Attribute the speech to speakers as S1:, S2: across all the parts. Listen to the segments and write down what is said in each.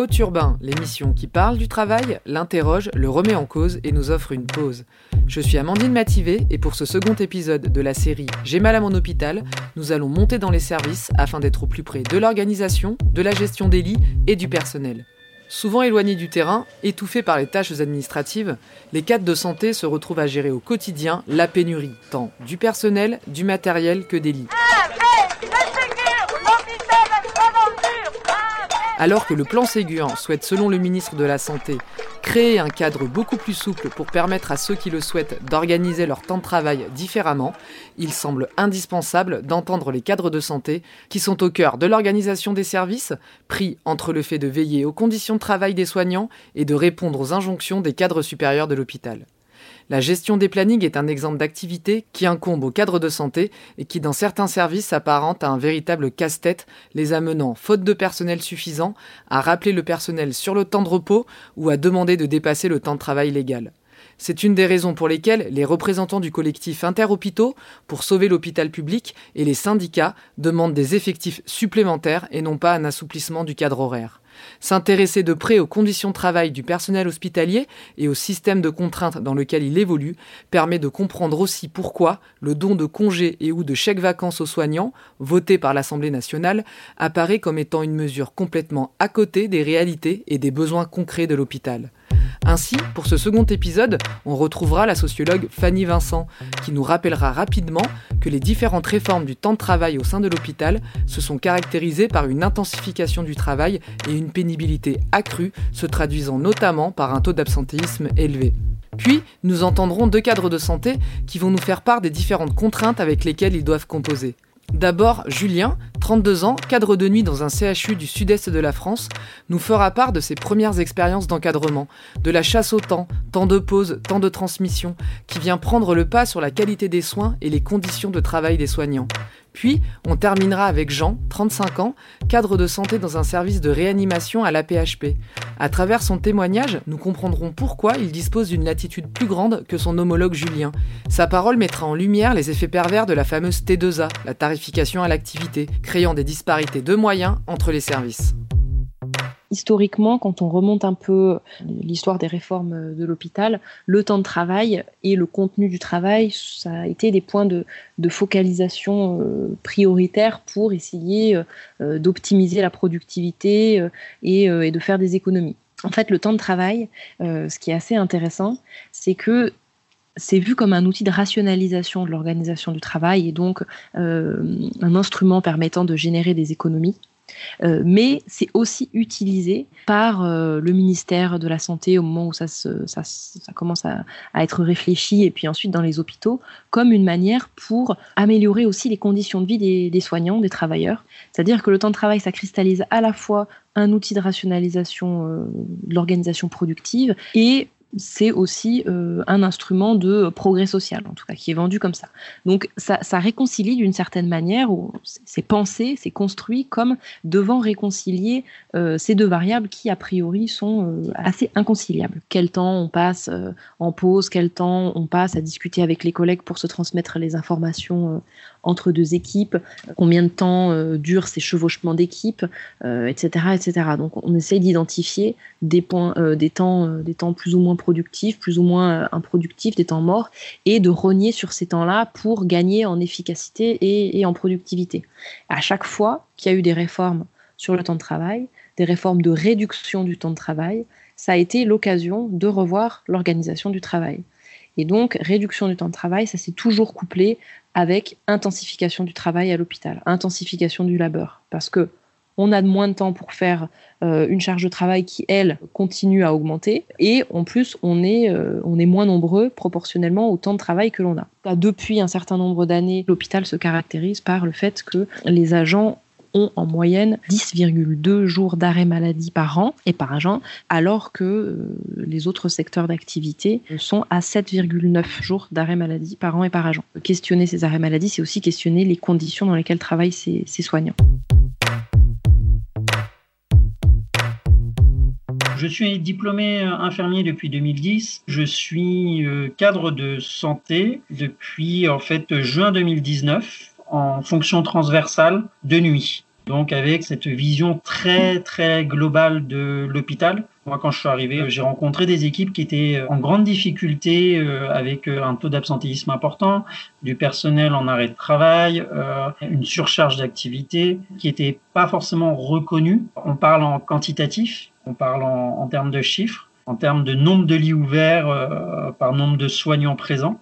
S1: Haute Urbain, l'émission qui parle du travail, l'interroge, le remet en cause et nous offre une pause. Je suis Amandine Mativé et pour ce second épisode de la série J'ai mal à mon hôpital, nous allons monter dans les services afin d'être au plus près de l'organisation, de la gestion des lits et du personnel. Souvent éloignés du terrain, étouffés par les tâches administratives, les cadres de santé se retrouvent à gérer au quotidien la pénurie, tant du personnel, du matériel que des lits. Alors que le plan Séguin souhaite, selon le ministre de la Santé, créer un cadre beaucoup plus souple pour permettre à ceux qui le souhaitent d'organiser leur temps de travail différemment, il semble indispensable d'entendre les cadres de santé qui sont au cœur de l'organisation des services, pris entre le fait de veiller aux conditions de travail des soignants et de répondre aux injonctions des cadres supérieurs de l'hôpital. La gestion des plannings est un exemple d'activité qui incombe au cadre de santé et qui, dans certains services, s'apparente à un véritable casse-tête, les amenant, faute de personnel suffisant, à rappeler le personnel sur le temps de repos ou à demander de dépasser le temps de travail légal. C'est une des raisons pour lesquelles les représentants du collectif Interhôpitaux, pour sauver l'hôpital public, et les syndicats demandent des effectifs supplémentaires et non pas un assouplissement du cadre horaire. S'intéresser de près aux conditions de travail du personnel hospitalier et au système de contraintes dans lequel il évolue permet de comprendre aussi pourquoi le don de congés et ou de chèques vacances aux soignants, voté par l'Assemblée nationale, apparaît comme étant une mesure complètement à côté des réalités et des besoins concrets de l'hôpital. Ainsi, pour ce second épisode, on retrouvera la sociologue Fanny Vincent, qui nous rappellera rapidement que les différentes réformes du temps de travail au sein de l'hôpital se sont caractérisées par une intensification du travail et une pénibilité accrue, se traduisant notamment par un taux d'absentéisme élevé. Puis, nous entendrons deux cadres de santé qui vont nous faire part des différentes contraintes avec lesquelles ils doivent composer. D'abord, Julien, 32 ans, cadre de nuit dans un CHU du sud-est de la France, nous fera part de ses premières expériences d'encadrement, de la chasse au temps, temps de pause, temps de transmission, qui vient prendre le pas sur la qualité des soins et les conditions de travail des soignants. Puis, on terminera avec Jean, 35 ans, cadre de santé dans un service de réanimation à l'APHP. À travers son témoignage, nous comprendrons pourquoi il dispose d'une latitude plus grande que son homologue Julien. Sa parole mettra en lumière les effets pervers de la fameuse T2A, la tarification à l'activité, créant des disparités de moyens entre les services
S2: historiquement, quand on remonte un peu l'histoire des réformes de l'hôpital, le temps de travail et le contenu du travail, ça a été des points de, focalisation euh, prioritaires pour essayer euh, d'optimiser la productivité euh, et, de faire des économies. En fait, le temps de travail, ce qui est assez intéressant, c'est que c'est vu comme un outil de rationalisation de l'organisation du travail et donc un instrument permettant de générer des économies. Euh, mais c'est aussi utilisé par euh, le ministère de la Santé au moment où ça, commence à, être réfléchi et puis ensuite dans les hôpitaux comme une manière pour améliorer aussi les conditions de vie des, soignants, des travailleurs. C'est-à-dire que le temps de travail, ça cristallise à la fois un outil de rationalisation euh, de l'organisation productive et c'est aussi euh, un instrument de progrès social, en tout cas, qui est vendu comme ça. Donc ça, réconcilie d'une certaine manière, c'est pensé, c'est construit comme devant réconcilier euh, ces deux variables qui, a priori, sont euh, assez inconciliables. Quel temps on passe en pause, quel temps on passe à discuter avec les collègues pour se transmettre les informations entre deux équipes, combien de temps durent ces chevauchements d'équipes, etc., etc. Donc on essaie d'identifier des des temps, des temps plus ou moins productifs, plus ou moins improductifs, des temps morts, et de rogner sur ces temps-là pour gagner en efficacité et, et en productivité. À chaque fois qu'il y a eu des réformes sur le temps de travail, des réformes de réduction du temps de travail, ça a été l'occasion de revoir l'organisation du travail. Et donc, réduction du temps de travail, ça s'est toujours couplé avec intensification du travail à l'hôpital, intensification du labeur. Parce que on a moins de temps pour faire euh, une charge de travail qui, elle, continue à augmenter. Et en plus, on est, euh, on est moins nombreux proportionnellement au temps de travail que l'on a. Depuis un certain nombre d'années, l'hôpital se caractérise par le fait que les agents ont en moyenne 10,2 jours d'arrêt maladie par an et par agent, alors que euh, les autres secteurs d'activité sont à 7,9 jours d'arrêt maladie par an et par agent. Questionner ces arrêts maladie, c'est aussi questionner les conditions dans lesquelles travaillent ces, soignants.
S3: Je suis diplômé infirmier depuis 2010. Je suis euh, cadre de santé depuis en fait juin 2019 en fonction transversale de nuit. donc avec cette vision très très globale de l'hôpital. Moi, quand je suis arrivé, j'ai rencontré des équipes qui étaient en grande difficulté euh, avec euh, un taux d'absentéisme important, du personnel en arrêt de travail, euh, une surcharge d'activité qui n'était pas forcément reconnue. On parle en quantitatif, on parle en termes de chiffres, en termes de nombre de lits ouverts par nombre de soignants présents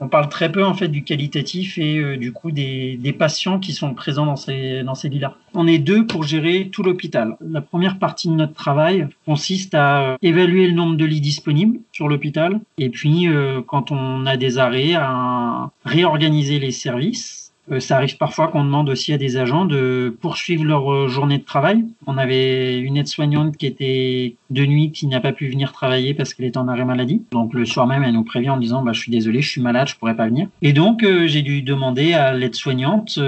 S3: on parle très peu en fait du qualitatif et euh, du coup des, patients qui sont présents dans ces dans ces lits-là. On est deux pour gérer tout l'hôpital. La première partie de notre travail consiste à euh, évaluer le nombre de lits disponibles sur l'hôpital et puis euh, quand on a des arrêts à réorganiser les services ça arrive parfois qu'on demande aussi à des agents de poursuivre leur euh, journée de travail. On avait une aide-soignante qui était de nuit qui n'a pas pu venir travailler parce qu'elle était en arrêt maladie. Donc le soir même, elle nous prévient en disant bah, je suis désolé, je suis malade, je pourrais pas venir. Et donc euh, j'ai dû demander à l'aide-soignante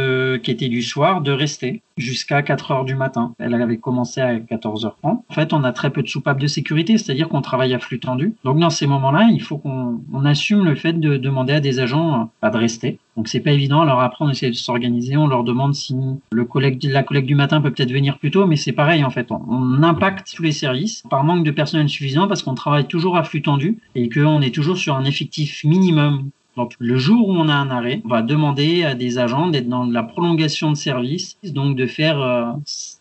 S3: qui était du soir de rester jusqu'à 4 heures du matin. Elle avait commencé à 14h30. En fait, on a très peu de soupapes de sécurité, c'est-à-dire qu'on travaille à flux tendu. Donc dans ces moments-là, il faut qu'on assume le fait de demander à des agents pas de rester. Donc c'est pas évident. Alors après, on essaie de s'organiser. On leur demande si le collègue, la collègue du matin peut peut-être venir plus tôt, mais c'est pareil en fait. On, impacte tous les services par manque de personnel suffisant parce qu'on travaille toujours à flux tendu et qu'on est toujours sur un effectif minimum. Donc le jour où on a un arrêt, on va demander à des agents d'être dans la prolongation de service, donc de faire euh,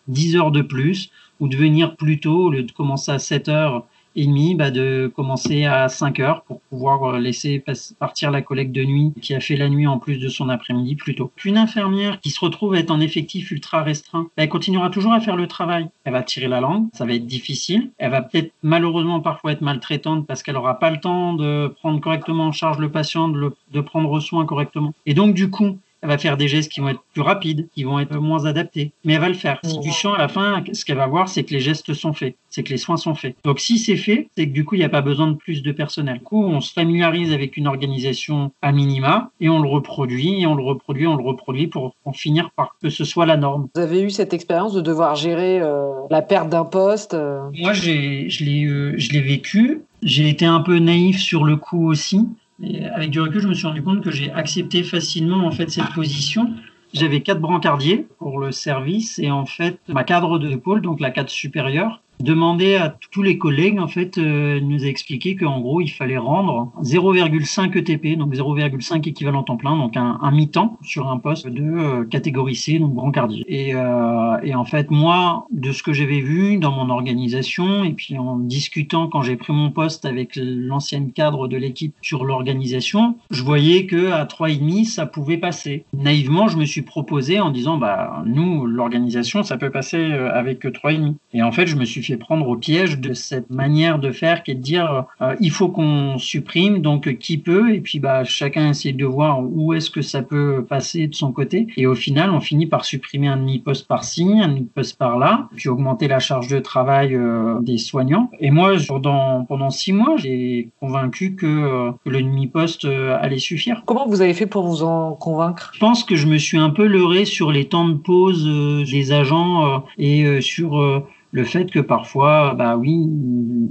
S3: 10 heures de plus ou de venir plus tôt au lieu de commencer à 7 heures et demi bah, de commencer à 5 heures pour pouvoir euh, laisser partir la collègue de nuit qui a fait la nuit en plus de son après-midi plus tôt. Une infirmière qui se retrouve à être en effectif ultra restreint, elle continuera toujours à faire le travail. Elle va tirer la langue, ça va être difficile. Elle va peut-être malheureusement parfois être maltraitante parce qu'elle n'aura pas le temps de prendre correctement en charge le patient, de, de prendre soin correctement. Et donc du coup, elle va faire des gestes qui vont être plus rapides, qui vont être moins adaptés. Mais elle va le faire. Si du champ, à la fin, ce qu'elle va voir, c'est que les gestes sont faits, c'est que les soins sont faits. Donc si c'est fait, c'est que du coup, il n'y a pas besoin de plus de personnel. Du coup, on se familiarise avec une organisation à minima et on le reproduit, et on le reproduit, on le reproduit pour en finir par que ce soit la norme.
S1: Vous avez eu cette expérience de devoir gérer euh, la perte d'un poste euh?
S3: Moi, j'ai, je l'ai, euh, je l'ai vécu. J'ai été un peu naïf sur le coup aussi. Et avec du recul, je me suis rendu compte que j'ai accepté facilement en fait cette position. J'avais quatre brancardiers pour le service et en fait ma cadre de pôle, donc la cadre supérieure, demandait à tous les collègues, en fait, euh, nous a expliqué qu'en gros, il fallait rendre 0,5 ETP, donc 0,5 équivalent temps plein, donc un, un mi-temps sur un poste de euh, catégorie C, donc brancardier. Et, euh, et en fait, moi, de ce que j'avais vu dans mon organisation, et puis en discutant quand j'ai pris mon poste avec l'ancienne cadre de l'équipe sur l'organisation, je voyais que à trois et demi, ça pouvait passer. Naïvement, je me suis proposé en disant, bah, nous, l'organisation, ça peut passer euh, avec trois et demi. Et en fait, je me suis fait prendre au piège de cette manière de faire qui est de dire euh, il faut qu'on supprime donc qui peut et puis bah chacun essaie de voir où est-ce que ça peut passer de son côté et au final on finit par supprimer un demi-poste par-ci un demi-poste par-là puis augmenter la charge de travail euh, des soignants. Et moi pendant pendant six mois j'ai convaincu que, euh, que le demi-poste allait suffire.
S1: Comment vous avez fait pour vous en convaincre?
S3: Je pense que je me suis un peu leurré sur les temps de pause des agents et sur le fait que parfois, bah oui,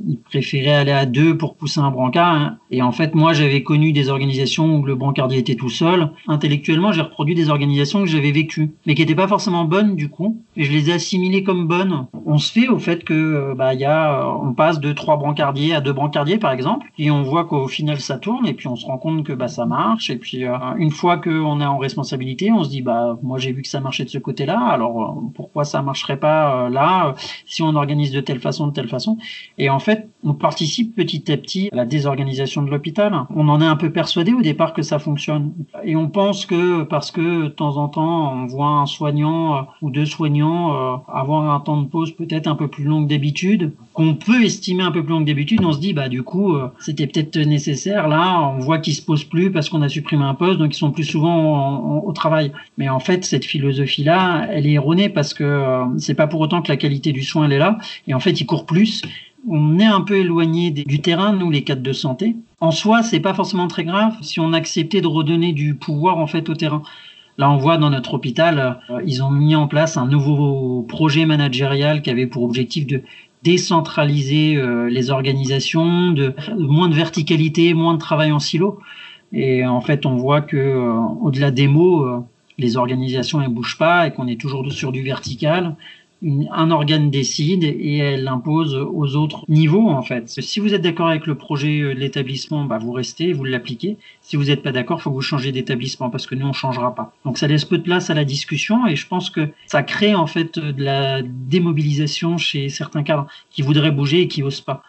S3: ils préféraient aller à deux pour pousser un brancard. Hein. Et en fait, moi, j'avais connu des organisations où le brancardier était tout seul. Intellectuellement, j'ai reproduit des organisations que j'avais vécues, mais qui n'étaient pas forcément bonnes du coup. Et je les ai assimilées comme bonnes. On se fait au fait que, bah, il y a, on passe de trois brancardiers à deux brancardiers, par exemple, et on voit qu'au final, ça tourne, et puis on se rend compte que, bah, ça marche. Et puis, euh, une fois qu'on est en responsabilité, on se dit, bah, moi, j'ai vu que ça marchait de ce côté-là, alors euh, pourquoi ça marcherait pas euh, là? Si on organise de telle façon, de telle façon. Et en fait, on participe petit à petit à la désorganisation de l'hôpital. On en est un peu persuadé au départ que ça fonctionne. Et on pense que parce que de temps en temps, on voit un soignant euh, ou deux soignants euh, avoir un temps de pause peut-être un peu plus long que d'habitude, qu'on peut estimer un peu plus long que d'habitude, on se dit, bah du coup, euh, c'était peut-être nécessaire. Là, on voit qu'ils se posent plus parce qu'on a supprimé un poste, donc ils sont plus souvent au travail. Mais en fait, cette philosophie-là, elle est erronée parce que c'est pas pour autant que la qualité du soin elle est là. Et en fait, il court plus. On est un peu éloigné du terrain, nous, les cadres de santé. En soi, c'est pas forcément très grave si on acceptait de redonner du pouvoir, en fait, au terrain. Là, on voit dans notre hôpital, euh, ils ont mis en place un nouveau projet managérial qui avait pour objectif de décentraliser euh, les organisations, de moins de verticalité, moins de travail en silo. Et en fait, on voit que euh, au-delà des mots, les organisations ne bougent pas et qu'on est toujours sur du vertical, un organe décide et elle impose aux autres niveaux en fait. Si vous êtes d'accord avec le projet de l'établissement, bah, vous restez, vous l'appliquez. Si vous n'êtes pas d'accord, il faut que vous changez d'établissement parce que nous on changera pas. Donc ça laisse peu de place à la discussion et je pense que ça crée en fait de la démobilisation chez certains cadres qui voudraient bouger et qui osent pas.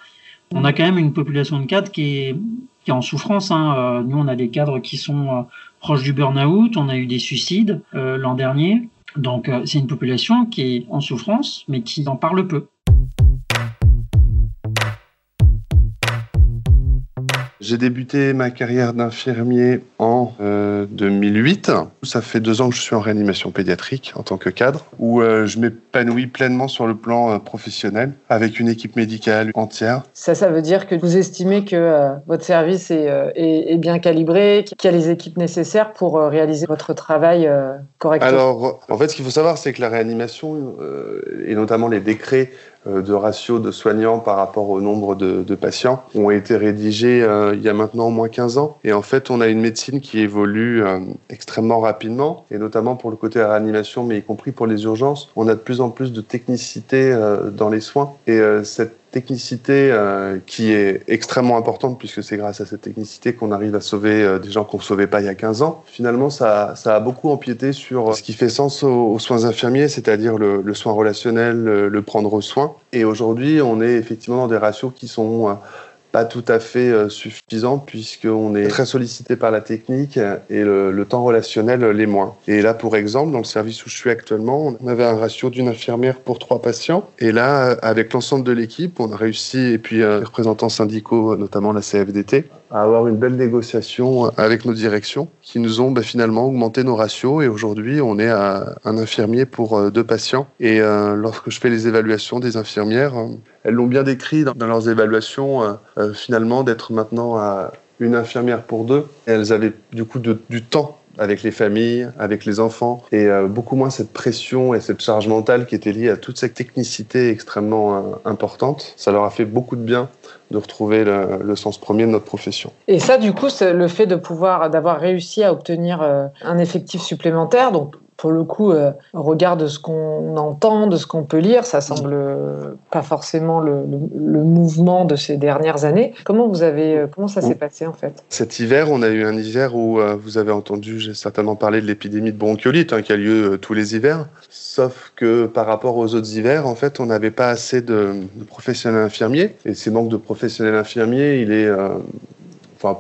S3: On a quand même une population de cadres qui est, qui est en souffrance. Hein. Euh, nous on a des cadres qui sont euh, proches du burn-out, on a eu des suicides euh, l'an dernier. Donc euh, c'est une population qui est en souffrance, mais qui en parle peu.
S4: J'ai débuté ma carrière d'infirmier en 2008. Euh, Ça fait deux ans que je suis en réanimation pédiatrique en tant que cadre, où euh, je m'épanouis pleinement sur le plan euh, professionnel, avec une équipe médicale entière.
S1: Ça, ça veut dire que vous estimez que votre service est, est, est bien calibré, qu'il y a les équipes nécessaires pour réaliser votre travail correctement?
S4: Alors, en fait, ce qu'il faut savoir, c'est que la réanimation, et notamment les décrets de ratio de soignants par rapport au nombre de, de patients ont été rédigés euh, il y a maintenant au moins 15 ans. Et en fait, on a une médecine qui évolue euh, extrêmement rapidement, et notamment pour le côté réanimation, mais y compris pour les urgences. On a de plus en plus de technicité dans les soins. Et cette technicité euh, qui est extrêmement importante puisque c'est grâce à cette technicité qu'on arrive à sauver euh, des gens qu'on ne sauvait pas il y a 15 ans. Finalement, ça, ça a beaucoup empiété sur ce qui fait sens aux, soins infirmiers, c'est-à-dire le, soin relationnel, le, le prendre soin. Et aujourd'hui, on est effectivement dans des ratios qui sont euh, pas tout à fait euh, suffisant puisqu'on est très sollicité par la technique et le, temps relationnel euh, l'est moins. Et là, pour exemple, dans le service où je suis actuellement, on avait un ratio d'une infirmière pour trois patients. Et là, euh, avec l'ensemble de l'équipe, on a réussi, et puis les représentants syndicaux, notamment la CFDT, à avoir une belle négociation avec nos directions qui nous ont bah, finalement augmenté nos ratios. Et aujourd'hui, on est à un infirmier pour deux patients. Et lorsque je fais les évaluations des infirmières, elles l'ont bien décrit dans, leurs évaluations, euh, euh, finalement, d'être maintenant à une infirmière pour deux. elles avaient du coup du temps avec les familles, avec les enfants, et euh, beaucoup moins cette pression et cette charge mentale qui était liée à toute cette technicité extrêmement importante. Ça leur a fait beaucoup de bien de retrouver le, sens premier de notre profession.
S1: Et ça, du coup, le fait de pouvoir, d'avoir réussi à obtenir un effectif supplémentaire, donc pour le coup, euh, au regard de ce qu'on entend, de ce qu'on peut lire, ça semble pas forcément le, mouvement de ces dernières années. Comment vous avez, euh, comment ça s'est passé en fait?
S4: Cet hiver, on a eu un hiver où euh, vous avez entendu, j'ai certainement parlé de l'épidémie de bronchiolite hein, qui a lieu tous les hivers. Sauf que par rapport aux autres hivers, en fait, on n'avait pas assez de, professionnels infirmiers. Et ces manques de professionnels infirmiers, il est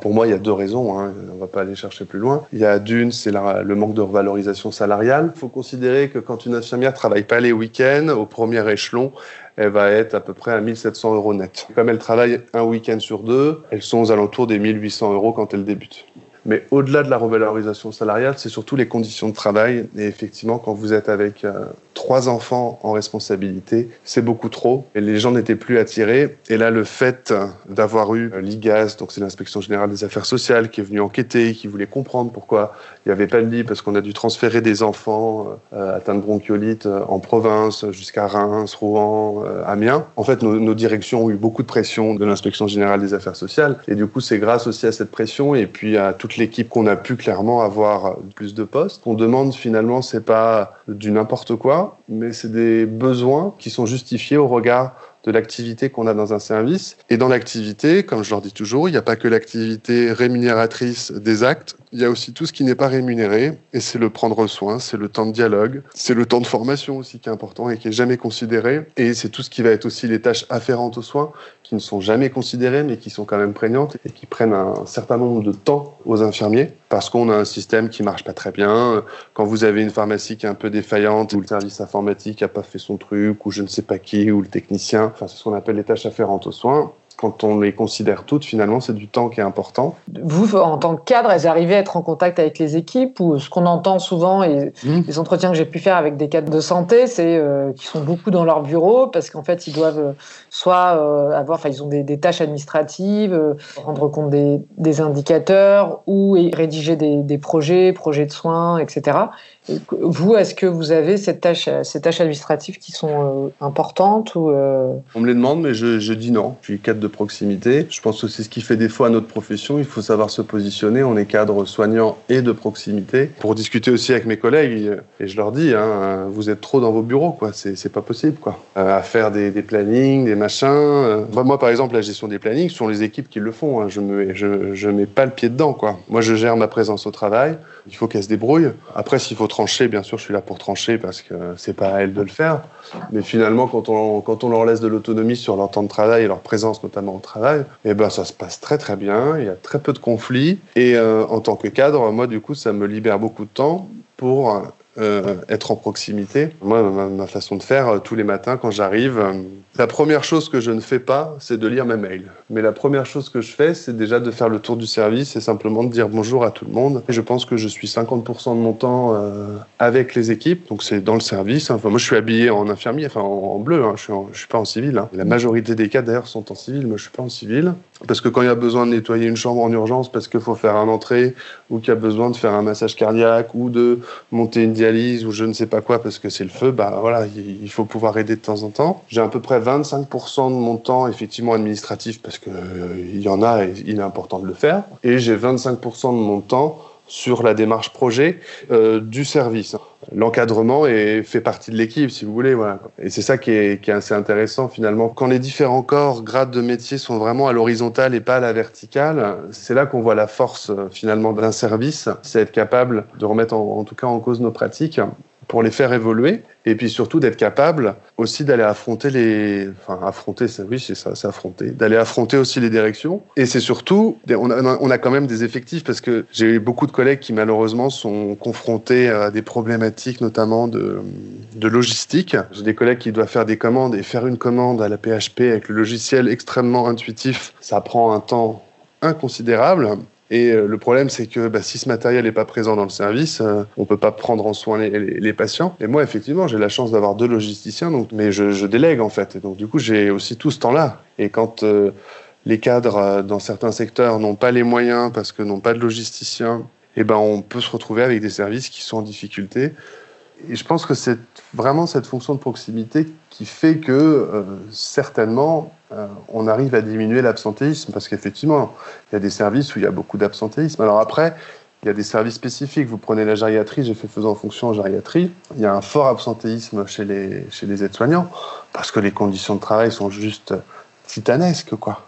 S4: Pour moi, il y a deux raisons. Hein. On ne va pas aller chercher plus loin. Il y a d'une, c'est le manque de revalorisation salariale. Il faut considérer que quand une infirmière travaille pas les week-ends, au premier échelon, elle va être à peu près à 1700 euros net. Comme elle travaille un week-end sur deux, elles sont aux alentours des 1800 euros quand elle débute. Mais au-delà de la revalorisation salariale, c'est surtout les conditions de travail. Et effectivement, quand vous êtes avec euh, trois enfants en responsabilité, c'est beaucoup trop. Et les gens n'étaient plus attirés. Et là, le fait d'avoir eu l'IGAS, donc c'est l'inspection générale des affaires sociales, qui est venue enquêter, qui voulait comprendre pourquoi il n'y avait pas de lit, parce qu'on a dû transférer des enfants euh, atteints de bronchiolite euh, en province, jusqu'à Reims, Rouen, euh, Amiens. En fait, nos, nos, directions ont eu beaucoup de pression de l'inspection générale des affaires sociales. Et du coup, c'est grâce aussi à cette pression et puis à toute l'équipe qu'on a pu clairement avoir plus de postes. On demande finalement, c'est pas du n'importe quoi, mais c'est des besoins qui sont justifiés au regard de l'activité qu'on a dans un service. Et dans l'activité, comme je leur dis toujours, il n'y a pas que l'activité rémunératrice des actes, il y a aussi tout ce qui n'est pas rémunéré, et c'est le prendre soin, c'est le temps de dialogue, c'est le temps de formation aussi qui est important et qui est jamais considéré, et c'est tout ce qui va être aussi les tâches afférentes aux soins, qui ne sont jamais considérées, mais qui sont quand même prégnantes, et qui prennent un certain nombre de temps aux infirmiers, parce qu'on a un système qui marche pas très bien. Quand vous avez une pharmacie qui est un peu défaillante, ou le service informatique a pas fait son truc, ou je ne sais pas qui, ou le technicien, enfin, c'est ce qu'on appelle les tâches afférentes aux soins, quand on les considère toutes, finalement, c'est du temps qui est important.
S1: Vous, en tant que cadre, elles arrivez à être en contact avec les équipes ou ce qu'on entend souvent et mmh. les entretiens que j'ai pu faire avec des cadres de santé, c'est euh, qu'ils sont beaucoup dans leur bureau parce qu'en fait, ils doivent euh, soit euh, avoir, enfin, ils ont des, des tâches administratives, euh, rendre compte des, des, indicateurs ou rédiger des, des, projets, projets de soins, etc. Vous, est-ce que vous avez ces tâches, ces tâches administratives qui sont euh, importantes ou euh?
S4: On me les demande, mais je, je, dis non. Je suis cadre de proximité. Je pense que c'est ce qui fait défaut à notre profession. Il faut savoir se positionner. On est cadre soignant et de proximité. Pour discuter aussi avec mes collègues, et je leur dis, hein, vous êtes trop dans vos bureaux, quoi. C'est pas possible, quoi. Euh, à faire des, plannings, des machins. moi, par exemple, la gestion des plannings, ce sont les équipes qui le font. Hein. Je ne mets pas le pied dedans, quoi. Moi, je gère ma présence au travail. Il faut qu'elle se débrouille. Après, s'il faut trancher, bien sûr, je suis là pour trancher parce que c'est pas à elle de le faire. Mais finalement, quand on leur laisse de l'autonomie sur leur temps de travail et leur présence notamment au travail, eh ben, ça se passe très très bien. Il y a très peu de conflits. Et euh, en tant que cadre, moi, du coup, ça me libère beaucoup de temps pour euh, être en proximité. Moi, ma, façon de faire, euh, tous les matins quand j'arrive, la première chose que je ne fais pas, c'est de lire mes mails. Mais la première chose que je fais, c'est déjà de faire le tour du service et simplement de dire bonjour à tout le monde. Et je pense que je suis 50% de mon temps avec les équipes, donc c'est dans le service. Enfin, moi, je suis habillé en infirmier, enfin en, bleu, hein. je, ne suis pas en civil. Hein. La majorité des cas, d'ailleurs, sont en civil. Moi, je suis pas en civil. Parce que quand il y a besoin de nettoyer une chambre en urgence parce qu'il faut faire un entrée ou qu'il y a besoin de faire un massage cardiaque ou de monter une dialyse ou je ne sais pas quoi parce que c'est le feu, bah voilà, il faut pouvoir aider de temps en temps. J'ai à peu près 25% de mon temps effectivement administratif parce que euh, il y en a et il est important de le faire. Et j'ai 25% de mon temps sur la démarche projet euh, du service. L'encadrement fait partie de l'équipe, si vous voulez. Et c'est ça qui est, assez intéressant finalement. Quand les différents corps, grades de métier sont vraiment à l'horizontale et pas à la verticale, c'est là qu'on voit la force euh, finalement d'un service. C'est être capable de remettre en tout cas en cause nos pratiques pour les faire évoluer et puis surtout d'être capable aussi d'aller affronter les enfin affronter ça oui c'est ça c'est affronter d'aller affronter aussi les directions. Et c'est surtout on a, quand même des effectifs parce que j'ai eu beaucoup de collègues qui malheureusement sont confrontés à des problématiques notamment de, de logistique. J'ai des collègues qui doivent faire des commandes et faire une commande à la PHP avec le logiciel extrêmement intuitif. Ça prend un temps inconsidérable et euh, le problème, c'est que bah, si ce matériel n'est pas présent dans le service, euh, on peut pas prendre en soin les, patients. Et moi, effectivement, j'ai la chance d'avoir deux logisticiens, donc, mais je, délègue en fait. Et donc, du coup, j'ai aussi tout ce temps-là. Et quand euh, les cadres dans certains secteurs n'ont pas les moyens parce que n'ont pas de logisticiens, eh ben, on peut se retrouver avec des services qui sont en difficulté. Et je pense que c'est vraiment cette fonction de proximité qui fait que euh, certainement euh, on arrive à diminuer l'absentéisme parce qu'effectivement il y a des services où il y a beaucoup d'absentéisme. Alors après il y a des services spécifiques. Vous prenez la gériatrie, j'ai fait faisant fonction en gériatrie. Il y a un fort absentéisme chez les, aides-soignants parce que les conditions de travail sont juste titanesques, quoi.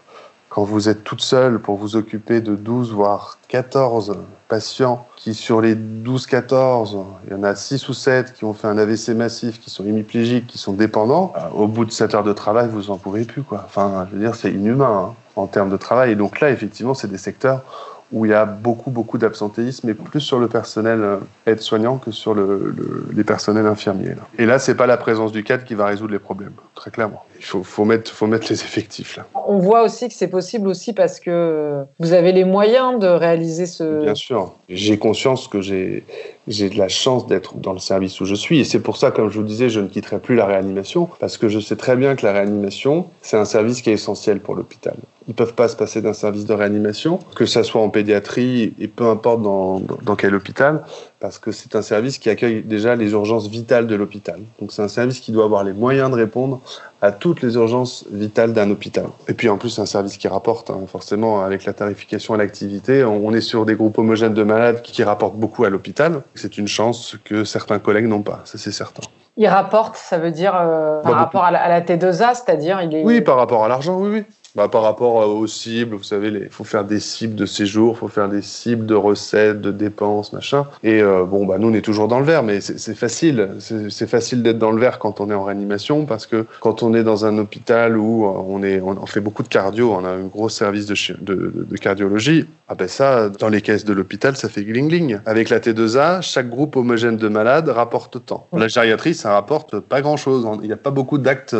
S4: Quand vous êtes toute seule pour vous occuper de 12 voire 14 patients qui, sur les 12-14, il y en a 6 ou 7 qui ont fait un AVC massif, qui sont hémiplégiques, qui sont dépendants, euh, au bout de 7 heures de travail, vous en pouvez plus. Quoi. Enfin, je veux dire, c'est inhumain hein, en termes de travail. Et donc là, effectivement, c'est des secteurs où il y a beaucoup, beaucoup d'absentéisme, et plus sur le personnel euh, aide-soignant que sur le, les personnels infirmiers. Là. Et là, c'est pas la présence du cadre qui va résoudre les problèmes, très clairement. Il faut, faut, mettre, faut mettre les effectifs là.
S1: On voit aussi que c'est possible aussi parce que vous avez les moyens de réaliser ce...
S4: Bien sûr. J'ai conscience que j'ai j'ai de la chance d'être dans le service où je suis. Et c'est pour ça, comme je vous disais, je ne quitterai plus la réanimation, parce que je sais très bien que la réanimation, c'est un service qui est essentiel pour l'hôpital. Ils peuvent pas se passer d'un service de réanimation, que ça soit en pédiatrie et peu importe dans, dans quel hôpital, parce que c'est un service qui accueille déjà les urgences vitales de l'hôpital. Donc c'est un service qui doit avoir les moyens de répondre à toutes les urgences vitales d'un hôpital. Et puis en plus, c'est un service qui rapporte, hein, forcément, avec la tarification à l'activité. On est sur des groupes homogènes de malades qui rapportent beaucoup à l'hôpital. C'est une chance que certains collègues n'ont pas, ça c'est certain.
S1: Il rapporte, ça veut dire euh, par rapport à la, à la T2A, c'est-à-dire il est...
S4: Oui, par rapport à l'argent, oui, oui bah, par rapport euh, aux cibles, vous savez, il faut faire des cibles de séjour, il faut faire des cibles de recettes, de dépenses, machin. Et euh, bon, bah, nous, on est toujours dans le vert, mais c'est facile. C'est facile d'être dans le vert quand on est en réanimation, parce que quand on est dans un hôpital où euh, on, est, on fait beaucoup de cardio, on a un gros service de, de, de cardiologie, ah ben ça, dans les caisses de l'hôpital, ça fait gling-gling. Avec la T2A, chaque groupe homogène de malades rapporte tant. La gériatrie, ça rapporte pas grand-chose. Il n'y a pas beaucoup d'actes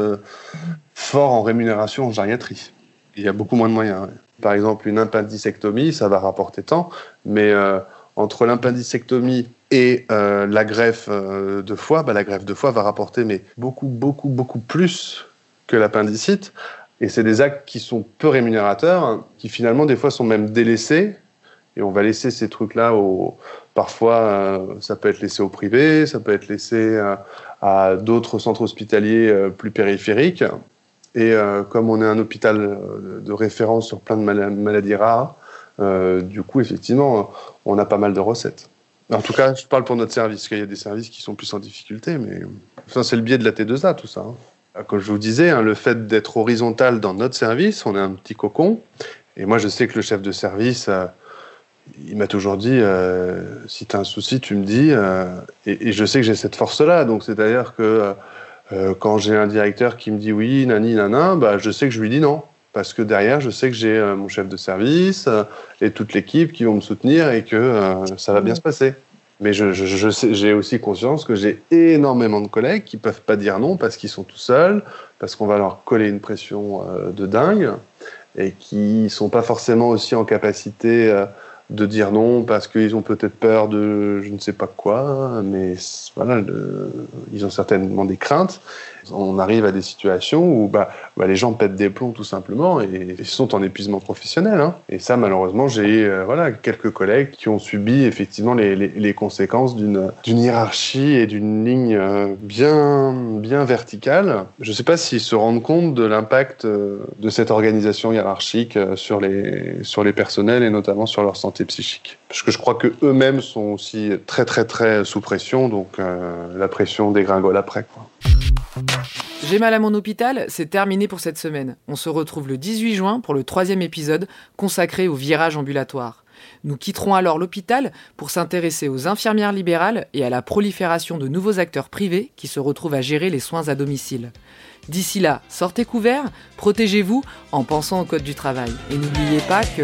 S4: forts en rémunération en gériatrie il y a beaucoup moins de moyens. Par exemple, une appendicectomie, ça va rapporter tant, mais euh, entre l'appendicectomie et euh, la greffe euh, de foie, bah, la greffe de foie va rapporter mais beaucoup, beaucoup, beaucoup plus que l'appendicite. Et c'est des actes qui sont peu rémunérateurs, hein, qui finalement des fois sont même délaissés Et on va laisser ces trucs-là au. Parfois, ça peut être laissé au privé, ça peut être laissé à d'autres centres hospitaliers plus périphériques. Et comme on est un hôpital de référence sur plein de maladies rares, du coup, effectivement, on a pas mal de recettes. En tout cas, je parle pour notre service, parce qu'il y a des services qui sont plus en difficulté, mais enfin, c'est le biais de la T2A, tout ça. Hein. Comme je vous disais, hein, le fait d'être horizontal dans notre service, on est un petit cocon. Et moi, je sais que le chef de service, il m'a toujours dit euh, si tu as un souci, tu me dis. Euh, et, je sais que j'ai cette force-là. Donc, c'est-à-dire que euh, quand j'ai un directeur qui me dit oui, nani, nana, bah, je sais que je lui dis non. Parce que derrière, je sais que j'ai mon chef de service et toute l'équipe qui vont me soutenir et que ça va bien se passer. Mais j'ai aussi conscience que j'ai énormément de collègues qui peuvent pas dire non parce qu'ils sont tout seuls, parce qu'on va leur coller une pression de dingue et qui sont pas forcément aussi en capacité de dire non parce qu'ils ont peut-être peur de je ne sais pas quoi, mais voilà, ils ont certainement des craintes on arrive à des situations où bah, bah, les gens pètent des plombs tout simplement et, sont en épuisement professionnel. Hein. Et ça, malheureusement, j'ai euh, voilà, quelques collègues qui ont subi effectivement les, conséquences d'une hiérarchie et d'une ligne euh, bien, bien verticale. Je ne sais pas s'ils se rendent compte de l'impact euh, de cette organisation hiérarchique sur les, sur les personnels et notamment sur leur santé psychique. Parce que je crois que eux-mêmes sont aussi très très très sous pression, donc la pression dégringole après. Quoi.
S1: J'ai mal à mon hôpital, c'est terminé pour cette semaine. On se retrouve le 18 juin pour le troisième épisode consacré au virage ambulatoire. Nous quitterons alors l'hôpital pour s'intéresser aux infirmières libérales et à la prolifération de nouveaux acteurs privés qui se retrouvent à gérer les soins à domicile. D'ici là, sortez couverts, protégez-vous en pensant au code du travail. Et n'oubliez pas que...